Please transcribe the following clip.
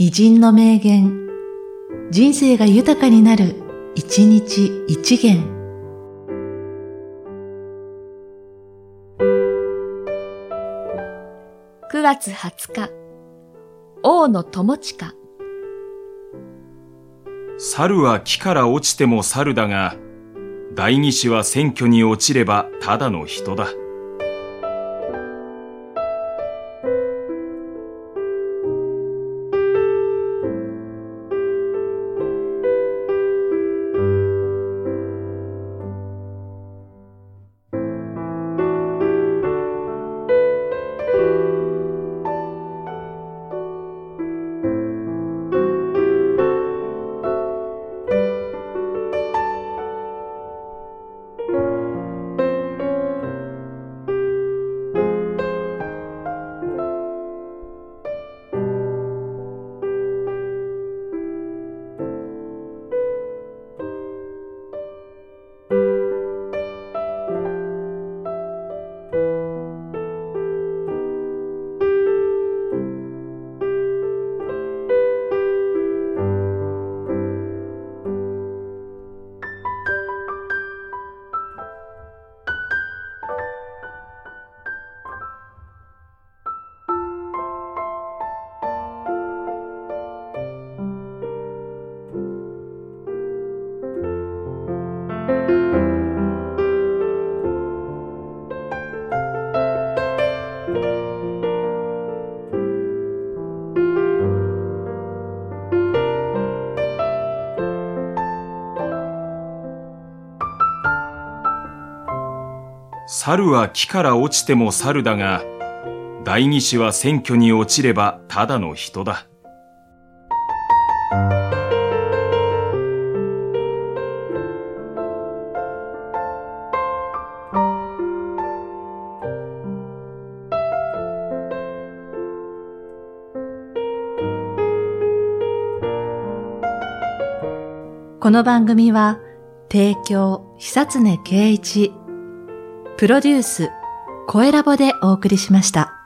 偉人の名言、人生が豊かになる、一日一元。9月20日、王の友近。猿は木から落ちても猿だが、代議士は選挙に落ちればただの人だ。猿は木から落ちても猿だが、代議士は選挙に落ちればただの人だ。この番組は、提供、久常圭一、プロデュース、声ラボでお送りしました。